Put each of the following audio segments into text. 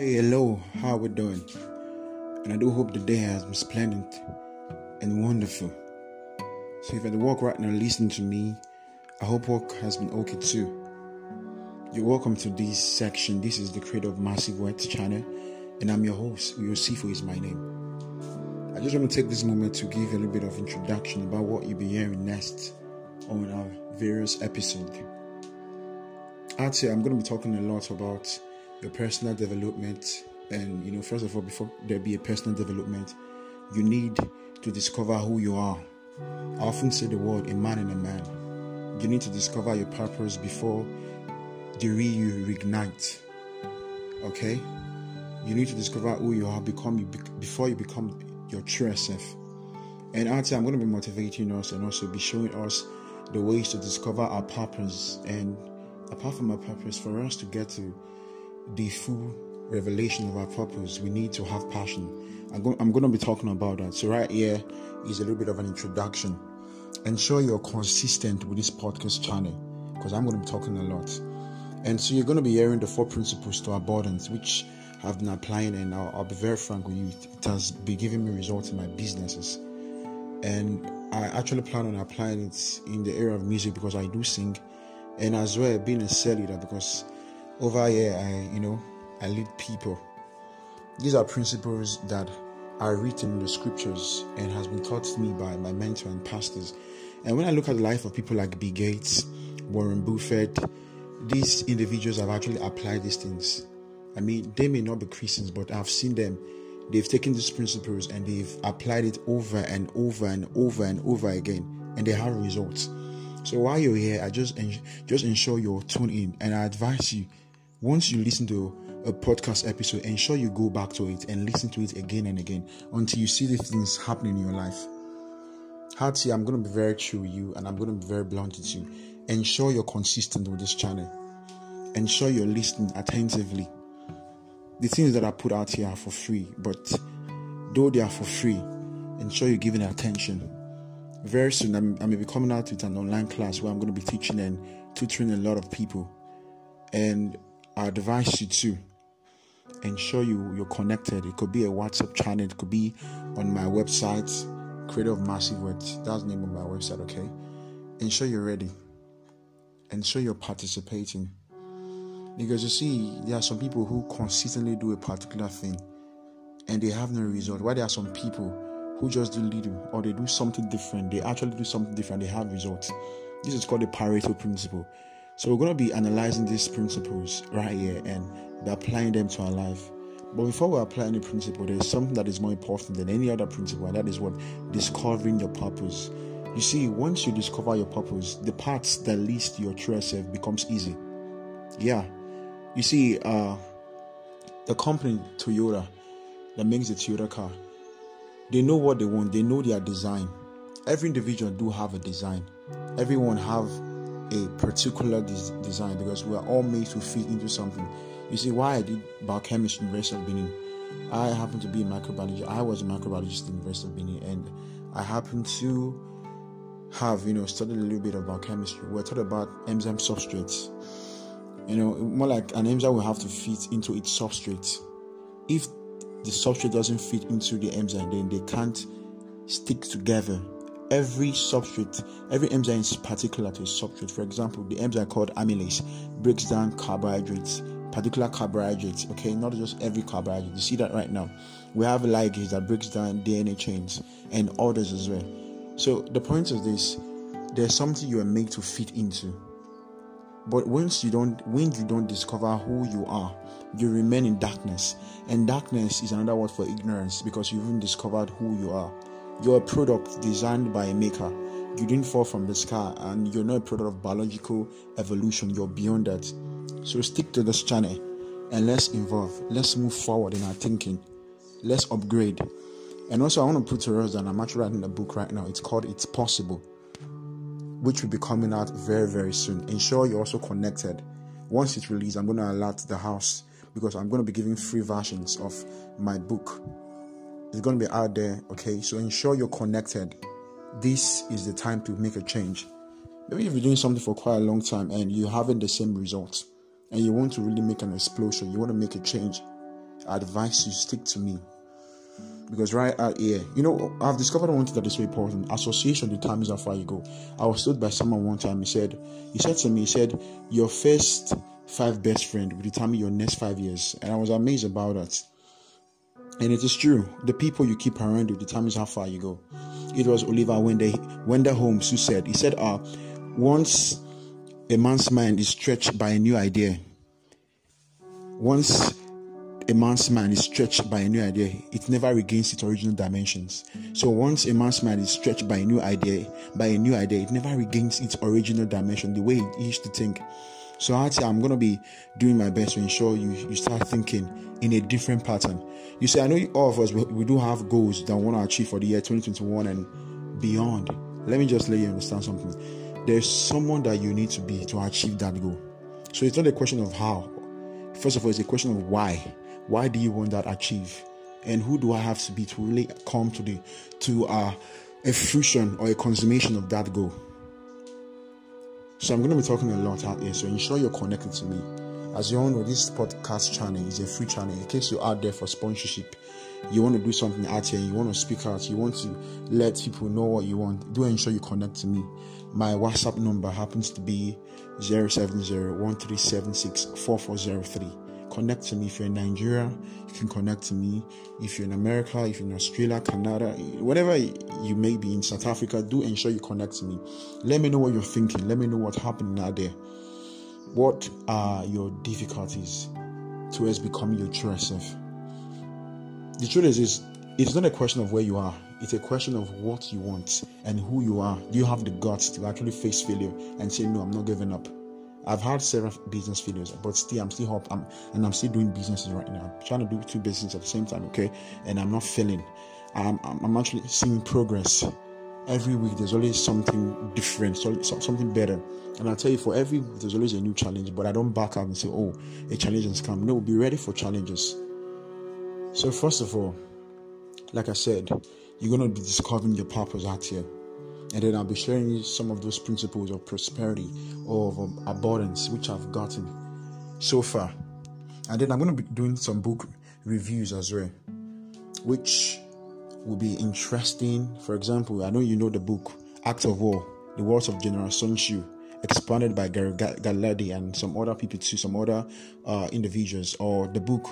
Hey, hello, how we doing? And I do hope the day has been splendid and wonderful. So if you're at work right now listening to me, I hope work has been okay too. You're welcome to this section. This is the creator of Massive Words channel, and I'm your host. Yosifo is my name. I just want to take this moment to give a little bit of introduction about what you'll be hearing next on our various episodes. Actually, I'm going to be talking a lot about your personal development. And, you know, first of all, before there be a personal development, you need to discover who you are. I often say the word a man and a man. You need to discover your purpose before the re you reignite. Okay? You need to discover who you are become before you become your true self. And actually, I'm going to be motivating us and also be showing us the ways to discover our purpose. And apart from our purpose, for us to get to the full revelation of our purpose, we need to have passion. I'm, I'm going to be talking about that. So, right here is a little bit of an introduction. Ensure you're consistent with this podcast channel because I'm going to be talking a lot. And so, you're going to be hearing the four principles to abundance, which I've been applying, and I'll, I'll be very frank with you, it has been giving me results in my businesses. And I actually plan on applying it in the area of music because I do sing, and as well being a cell leader because over here i you know i lead people. These are principles that are written in the scriptures and has been taught to me by my mentor and pastors. And when i look at the life of people like bill gates warren buffett these individuals have actually applied these things. I mean they may not be christians but i've seen them. They've taken these principles and they've applied it over and over and over and over again and they have results. So while you're here i just just ensure you're tuned in and i advise you once you listen to a podcast episode, ensure you go back to it and listen to it again and again until you see the things happening in your life. Hattie, I'm going to be very true with you and I'm going to be very blunt with you. Ensure you're consistent with this channel. Ensure you're listening attentively. The things that I put out here are for free, but though they are for free, ensure you're giving attention. Very soon, I'm, I may be coming out with an online class where I'm going to be teaching and tutoring a lot of people. And I advise you to ensure you you're connected. It could be a WhatsApp channel, it could be on my website, Creator of Massive Words. That's the name of my website, okay? Ensure you're ready. Ensure you're participating. Because you see, there are some people who consistently do a particular thing and they have no result. While there are some people who just do little or they do something different, they actually do something different, they have results. This is called the Pareto principle. So we're going to be analyzing these principles right here and be applying them to our life. But before we apply any principle, there's something that is more important than any other principle, and that is what discovering your purpose. You see, once you discover your purpose, the parts that lead to your true self becomes easy. Yeah. You see, uh the company Toyota that makes the Toyota car, they know what they want, they know their design. Every individual do have a design. Everyone have a particular des- design because we are all made to fit into something. You see, why I did biochemistry in University of Benin, I happen to be a microbiologist. I was a microbiologist in University of Benin, and I happened to have, you know, studied a little bit about chemistry. We're taught about enzyme substrates. You know, more like an enzyme will have to fit into its substrate. If the substrate doesn't fit into the enzyme, then they can't stick together every substrate, every enzyme is particular to a substrate. For example, the enzyme called amylase breaks down carbohydrates, particular carbohydrates, okay, not just every carbohydrate. You see that right now. We have ligase that breaks down DNA chains and others as well. So the point of this, there's something you are made to fit into. But once you don't when you don't discover who you are, you remain in darkness. And darkness is another word for ignorance because you haven't discovered who you are. You're a product designed by a maker. You didn't fall from the sky, and you're not a product of biological evolution. You're beyond that. So stick to this channel and let's involve. Let's move forward in our thinking. Let's upgrade. And also, I want to put to us that I'm actually writing a book right now. It's called It's Possible, which will be coming out very, very soon. Ensure you're also connected. Once it's released, I'm going to alert the house because I'm going to be giving free versions of my book it's going to be out there, okay? So ensure you're connected. This is the time to make a change. Maybe if you're doing something for quite a long time and you're having the same results and you want to really make an explosion, you want to make a change, I advise you stick to me. Because right out here, you know, I've discovered one thing that is very important. Association determines how far you go. I was told by someone one time, he said, he said to me, he said, Your first five best friend will determine your next five years. And I was amazed about that. And it is true. The people you keep around you determines how far you go. It was Oliver Wendell, Wendell Holmes who said, he said, uh, once a man's mind is stretched by a new idea, once a man's mind is stretched by a new idea, it never regains its original dimensions. So once a man's mind is stretched by a new idea, by a new idea, it never regains its original dimension, the way it used to think. So say I'm gonna be doing my best to ensure you, you start thinking in a different pattern. You see, I know all of us we, we do have goals that we want to achieve for the year 2021 and beyond. Let me just let you understand something. There's someone that you need to be to achieve that goal. So it's not a question of how. First of all, it's a question of why. Why do you want that achieved? And who do I have to be to really come to the to uh, a fruition or a consummation of that goal? So I'm going to be talking a lot out here. So ensure you're connected to me. As you all know, this podcast channel is a free channel. In case you're out there for sponsorship, you want to do something out here, you want to speak out, you want to let people know what you want, do ensure you connect to me. My WhatsApp number happens to be 070 connect to me. If you're in Nigeria, you can connect to me. If you're in America, if you're in Australia, Canada, whatever you may be in South Africa, do ensure you connect to me. Let me know what you're thinking. Let me know what's happening out there. What are your difficulties towards becoming your true self? The truth is, is it's not a question of where you are. It's a question of what you want and who you are. Do you have the guts to actually face failure and say, no, I'm not giving up? I've had several business failures, but still, I'm still up, I'm, and I'm still doing businesses right now. I'm trying to do two businesses at the same time, okay? And I'm not failing. I'm, I'm actually seeing progress. Every week, there's always something different, something better. And I'll tell you, for every week, there's always a new challenge, but I don't back up and say, oh, a challenge has come. No, be ready for challenges. So, first of all, like I said, you're going to be discovering your purpose out here and then I'll be sharing you some of those principles of prosperity or of um, abundance which I've gotten so far. And then I'm going to be doing some book reviews as well, which will be interesting. For example, I know you know the book Art of War, The Words of General Sun Tzu, expanded by Gary Gagliardi and some other people too, some other uh, individuals, or the book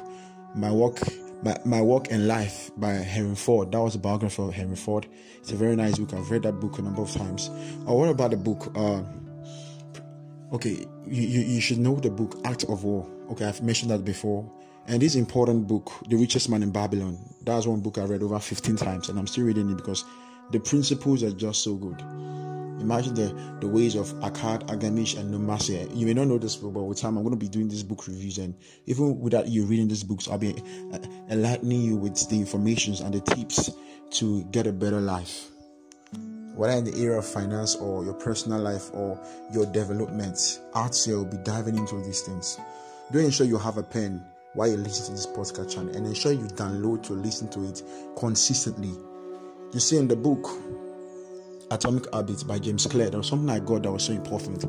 My Work my, my Work and Life by Henry Ford. That was a biography of Henry Ford. It's a very nice book. I've read that book a number of times. Or uh, what about the book? Uh, okay, you, you, you should know the book Art of War. Okay, I've mentioned that before. And this important book, The Richest Man in Babylon, that's one book I read over 15 times, and I'm still reading it because the principles are just so good. Imagine the, the ways of Arkad, Algamish, and Nomasir. You may not know this book, but with time I'm going to be doing these book reviews. And even without you reading these books, I'll be uh, enlightening you with the informations and the tips to get a better life. Whether in the area of finance or your personal life or your development, Arts here will be diving into these things. Do ensure you have a pen while you listen to this podcast channel and ensure you download to listen to it consistently. You see in the book, Atomic Habits by James Clear, there was something I got that was so important.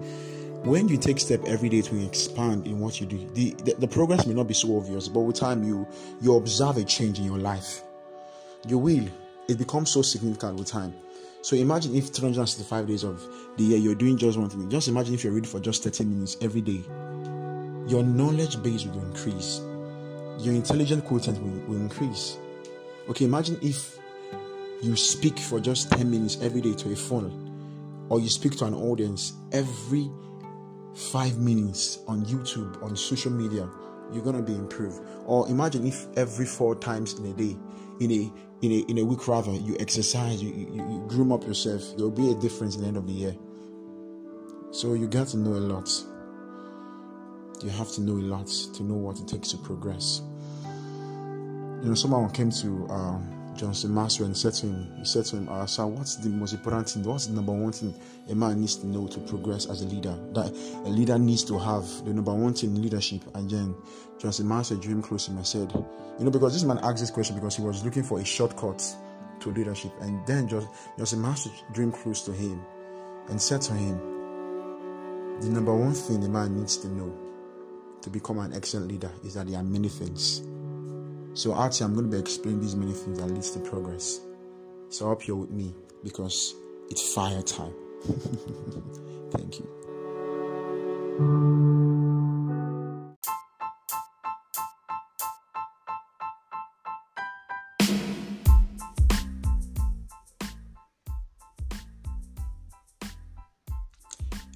When you take step every day to expand in what you do, the, the, the progress may not be so obvious, but with time you you observe a change in your life. You will. It becomes so significant with time. So imagine if 365 days of the year you're doing just one thing. Just imagine if you're reading for just 30 minutes every day. Your knowledge base will increase. Your intelligent quotient will, will increase. Okay, imagine if you speak for just 10 minutes every day to a phone or you speak to an audience every five minutes on YouTube, on social media, you're gonna be improved. Or imagine if every four times in a day, in a in a in a week rather, you exercise, you, you, you groom up yourself, there'll be a difference in the end of the year. So you got to know a lot. You have to know a lot to know what it takes to progress. You know, someone came to um, John C. Maxwell and said to him, he said to him, uh, sir, what's the most important thing? What's the number one thing a man needs to know to progress as a leader? That a leader needs to have the number one thing in leadership. And then John C. Maxwell drew him close to him and said, you know, because this man asked this question because he was looking for a shortcut to leadership. And then John C. Maxwell drew him close to him and said to him, the number one thing a man needs to know to become an excellent leader is that there are many things So actually, I'm going to be explaining these many things that leads to progress. So I hope you're with me because it's fire time. Thank you.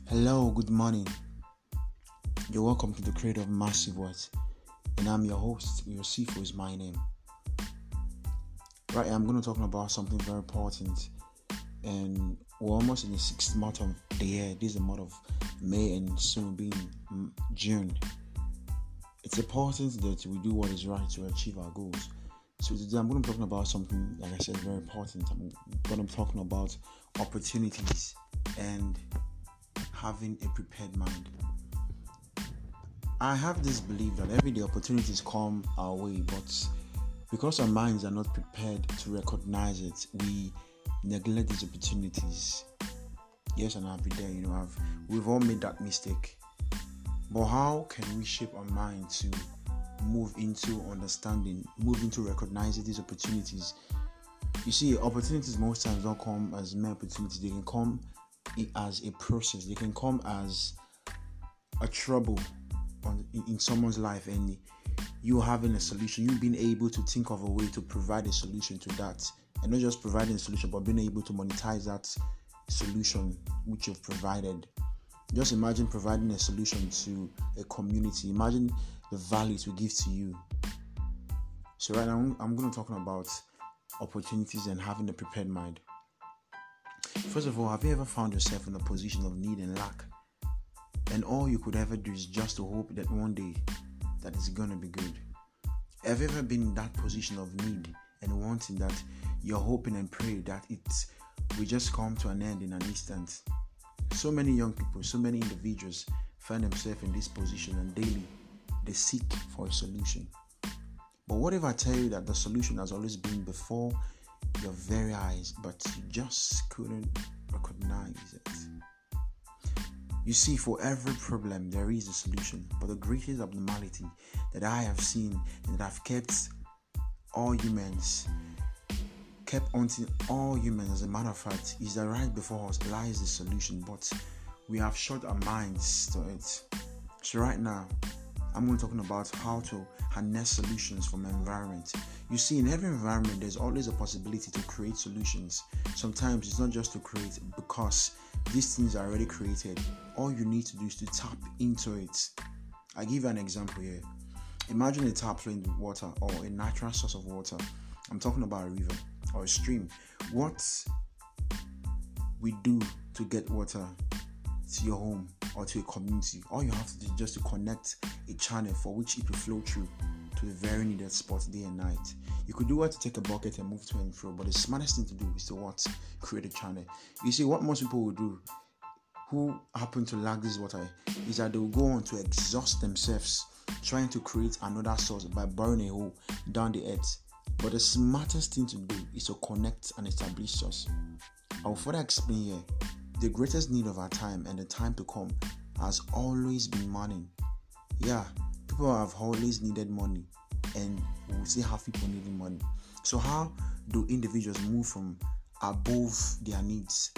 Hello, good morning. You're welcome to the creator of Massive Words, and I'm your host. Yosifu is my name. Right, I'm going to talk about something very important, and we're almost in the sixth month of the year. This is the month of May, and soon being June. It's important that we do what is right to achieve our goals. So today I'm going to be talking about something, like I said, very important. I'm going to be talking about opportunities and having a prepared mind. I have this belief that every day opportunities come our way, but because our minds are not prepared to recognize it, we neglect these opportunities. Yes, and I've been there, you know, I've we've all made that mistake. But how can we shape our mind to move into understanding, move into recognizing these opportunities? You see, opportunities most times don't come as mere opportunities, they can come as a process. They can come as a trouble on, in someone's life, and you having a solution, you being able to think of a way to provide a solution to that, and not just providing a solution, but being able to monetize that solution which you've provided. Just imagine providing a solution to a community. Imagine the value it give to you. So right now, I'm going to talk about opportunities and having a prepared mind. First of all, have you ever found yourself in a position of need and lack? And all you could ever do is just to hope that one day that it's gonna be good. Have you ever been in that position of need and wanting that you're hoping and pray that it will just come to an end in an instant? So many young people, so many individuals find themselves in this position and daily they seek for a solution. But what if I tell you that the solution has always been before your very eyes, but you just couldn't recognize it. You see, for every problem, there is a solution. But the greatest abnormality that I have seen and that I've kept all humans, kept until all humans, as a matter of fact, is that right before us lies the solution, but we have shut our minds to it. So, right now, I'm going to talking about how to harness solutions from environment. You see, in every environment, there's always a possibility to create solutions. Sometimes it's not just to create because these things are already created. All you need to do is to tap into it. I give you an example here. Imagine a tap flowing water or a natural source of water. I'm talking about a river or a stream. What we do to get water to your home or to a community. All you have to do is just to connect a channel for which it will flow through to a very needed spot day and night. You could do what to take a bucket and move to and fro, but the smartest thing to do is to what? Create a channel. You see, what most people will do who happen to lack this water is that they will go on to exhaust themselves trying to create another source by burning a hole down the earth. But the smartest thing to do is to connect and establish source. I will further explain here the greatest need of our time and the time to come has always been money. Yeah, people have always needed money, and we see how people needing money. So, how do individuals move from above their needs?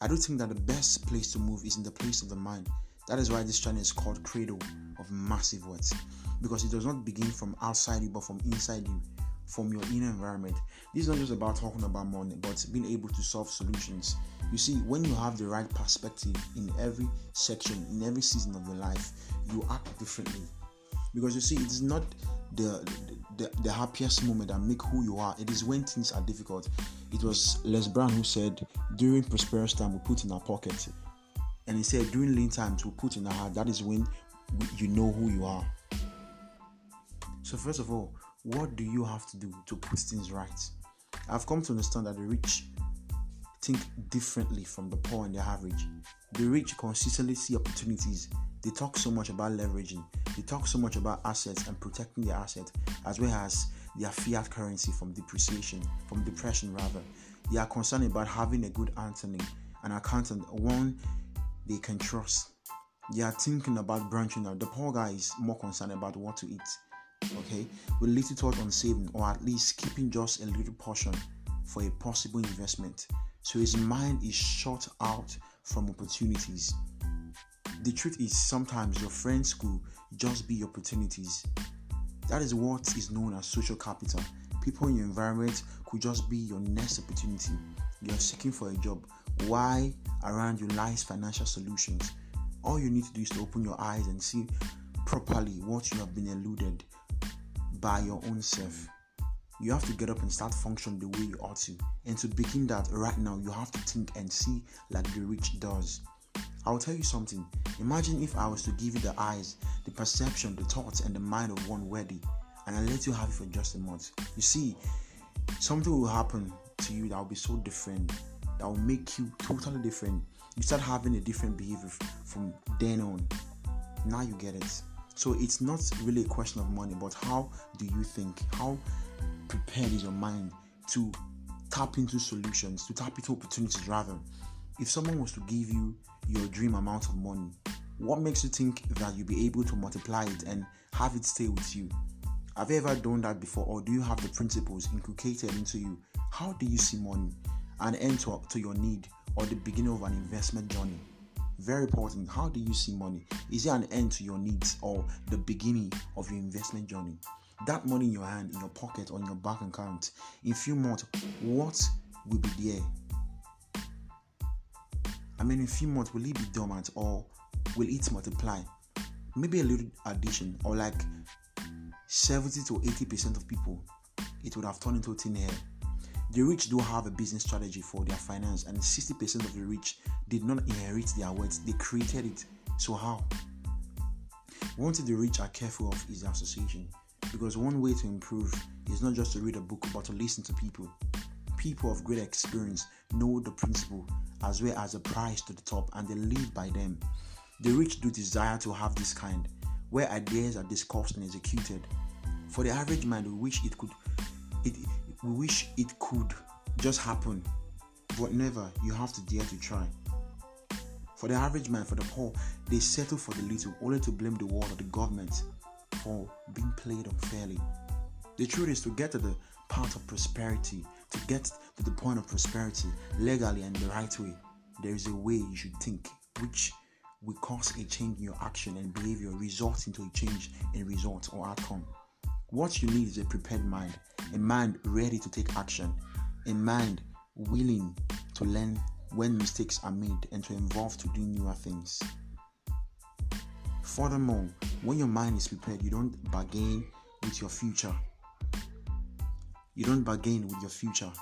I do think that the best place to move is in the place of the mind. That is why this channel is called Cradle of Massive Words because it does not begin from outside you but from inside you from your inner environment. This is not just about talking about money, but being able to solve solutions. You see, when you have the right perspective in every section, in every season of your life, you act differently. Because you see, it is not the, the, the happiest moment that make who you are. It is when things are difficult. It was Les Brown who said, during prosperous time, we put in our pocket. And he said, during lean times, we put in our heart. That is when you know who you are. So, first of all, what do you have to do to put things right? I've come to understand that the rich think differently from the poor and the average. The rich consistently see opportunities. They talk so much about leveraging. They talk so much about assets and protecting their assets, as well as their fiat currency from depreciation, from depression rather. They are concerned about having a good accountant, an accountant, one they can trust. They are thinking about branching out. The poor guy is more concerned about what to eat okay, with little thought on saving or at least keeping just a little portion for a possible investment. So his mind is shut out from opportunities. The truth is, sometimes your friends could just be opportunities. That is what is known as social capital. People in your environment could just be your next opportunity. You're seeking for a job. Why around you lies financial solutions? All you need to do is to open your eyes and see properly what you have been eluded by your own self. You have to get up and start functioning the way you ought to. And to begin that right now, you have to think and see like the rich does. I'll tell you something. Imagine if I was to give you the eyes, the perception, the thoughts, and the mind of one worthy, and I let you have it for just a month. You see, something will happen to you that will be so different, that will make you totally different. You start having a different behavior from then on. Now you get it. So it's not really a question of money, but how do you think? How prepared is your mind to tap into solutions, to tap into opportunities rather? If someone was to give you your dream amount of money, what makes you think that you'll be able to multiply it and have it stay with you? Have you ever done that before, or do you have the principles inculcated into you? How do you see money? An end to, to your need or the beginning of an investment journey? Very important. How do you see money? Is it an end to your needs or the beginning of your investment journey? That money in your hand, in your pocket, or in your bank account, in few months, what will be there? I mean, in a few months, will it be dormant or will it multiply? Maybe a little addition, or like 70 to 80% of people, it would have turned into thin air. The rich do have a business strategy for their finance, and 60% of the rich did not inherit their wealth, they created it. So, how? One thing the rich are careful of is association. Because one way to improve is not just to read a book, but to listen to people. People of great experience know the principle as well as the price to the top, and they live by them. The rich do desire to have this kind, where ideas are discussed and executed. For the average man, we wish it could it, we wish it could just happen, but never. You have to dare to try. For the average man, for the poor, they settle for the little, only to blame the world or the government for being played unfairly. The truth is to get to the path of prosperity, to get to the point of prosperity legally and the right way, there is a way you should think, which will cause a change in your action and behavior, result into a change in result or outcome. What you need is a prepared mind, a mind ready to take action, a mind willing to learn when mistakes are made and to evolve to do newer things. Furthermore, when your mind is prepared, you don't bargain with your future. You don't bargain with your future.